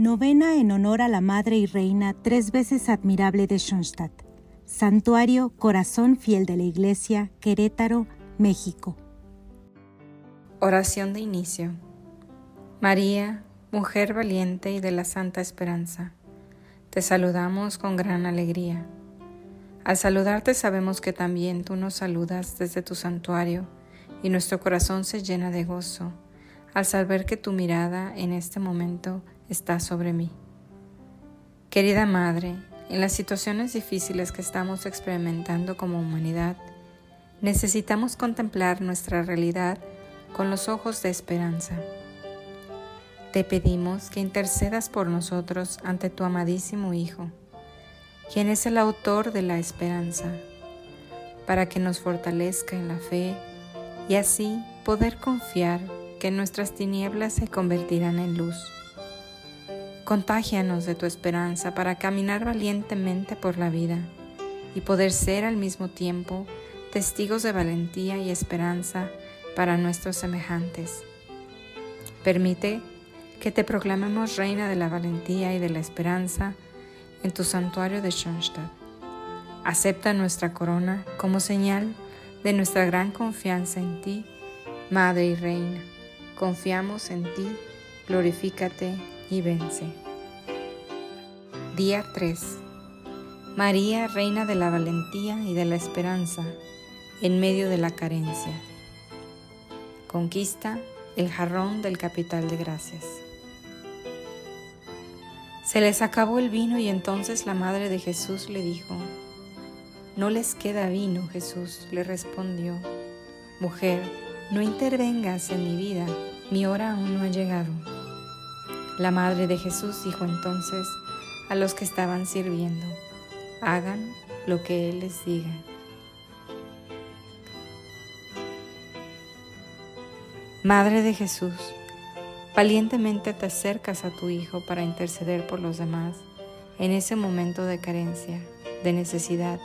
Novena en honor a la Madre y Reina tres veces admirable de Schoenstatt. Santuario Corazón Fiel de la Iglesia, Querétaro, México. Oración de inicio. María, mujer valiente y de la Santa Esperanza, te saludamos con gran alegría. Al saludarte sabemos que también tú nos saludas desde tu santuario y nuestro corazón se llena de gozo al saber que tu mirada en este momento está sobre mí. Querida Madre, en las situaciones difíciles que estamos experimentando como humanidad, necesitamos contemplar nuestra realidad con los ojos de esperanza. Te pedimos que intercedas por nosotros ante tu amadísimo Hijo, quien es el autor de la esperanza, para que nos fortalezca en la fe y así poder confiar que nuestras tinieblas se convertirán en luz Contágianos de tu esperanza para caminar valientemente por la vida y poder ser al mismo tiempo testigos de valentía y esperanza para nuestros semejantes. Permite que te proclamemos Reina de la Valentía y de la Esperanza en tu santuario de Schoenstatt. Acepta nuestra corona como señal de nuestra gran confianza en ti, Madre y Reina. Confiamos en ti, glorifícate y vence. Día 3. María, Reina de la Valentía y de la Esperanza, en medio de la carencia. Conquista el jarrón del capital de gracias. Se les acabó el vino y entonces la madre de Jesús le dijo, No les queda vino, Jesús le respondió, Mujer, no intervengas en mi vida, mi hora aún no ha llegado. La madre de Jesús dijo entonces a los que estaban sirviendo, hagan lo que Él les diga. Madre de Jesús, valientemente te acercas a tu Hijo para interceder por los demás en ese momento de carencia, de necesidad.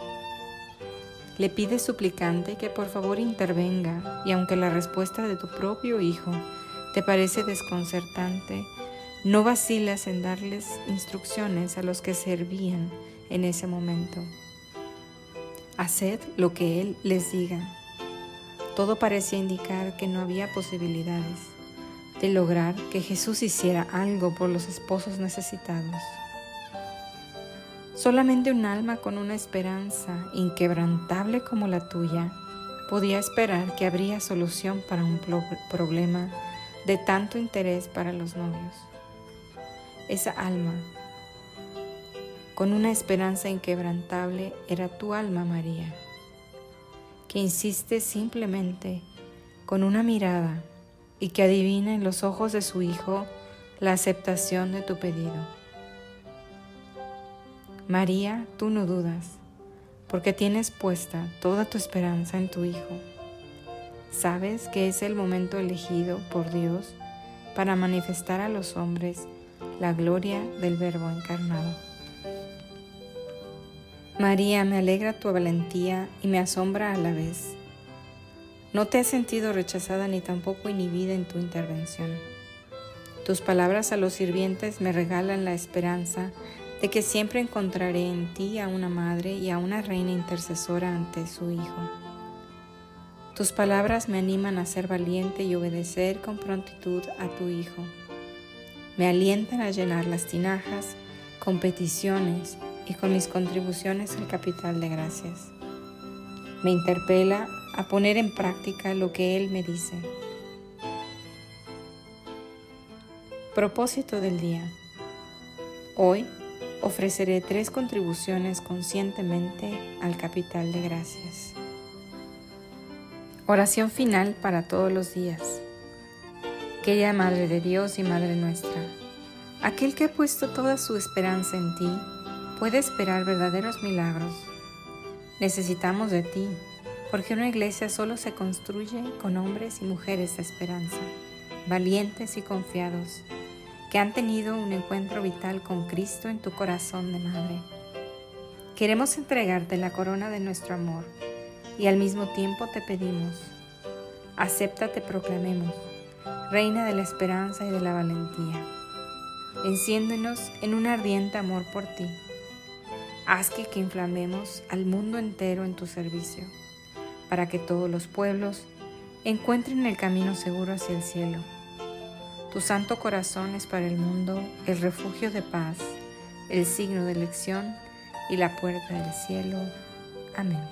Le pides suplicante que por favor intervenga y aunque la respuesta de tu propio Hijo te parece desconcertante, no vacilas en darles instrucciones a los que servían en ese momento. Haced lo que Él les diga. Todo parecía indicar que no había posibilidades de lograr que Jesús hiciera algo por los esposos necesitados. Solamente un alma con una esperanza inquebrantable como la tuya podía esperar que habría solución para un problema de tanto interés para los novios esa alma. Con una esperanza inquebrantable era tu alma, María, que insiste simplemente con una mirada y que adivina en los ojos de su Hijo la aceptación de tu pedido. María, tú no dudas, porque tienes puesta toda tu esperanza en tu Hijo. Sabes que es el momento elegido por Dios para manifestar a los hombres la gloria del Verbo encarnado. María, me alegra tu valentía y me asombra a la vez. No te has sentido rechazada ni tampoco inhibida en tu intervención. Tus palabras a los sirvientes me regalan la esperanza de que siempre encontraré en ti a una madre y a una reina intercesora ante su Hijo. Tus palabras me animan a ser valiente y obedecer con prontitud a tu Hijo me alientan a llenar las tinajas con peticiones y con mis contribuciones al capital de gracias. Me interpela a poner en práctica lo que Él me dice. Propósito del día. Hoy ofreceré tres contribuciones conscientemente al capital de gracias. Oración final para todos los días. Querida Madre de Dios y Madre nuestra, aquel que ha puesto toda su esperanza en ti puede esperar verdaderos milagros. Necesitamos de ti, porque una iglesia solo se construye con hombres y mujeres de esperanza, valientes y confiados, que han tenido un encuentro vital con Cristo en tu corazón de madre. Queremos entregarte la corona de nuestro amor y al mismo tiempo te pedimos, acéptate proclamemos Reina de la esperanza y de la valentía. enciéndenos en un ardiente amor por ti. Haz que, que inflamemos al mundo entero en tu servicio, para que todos los pueblos encuentren el camino seguro hacia el cielo. Tu santo corazón es para el mundo el refugio de paz, el signo de elección y la puerta del cielo. Amén.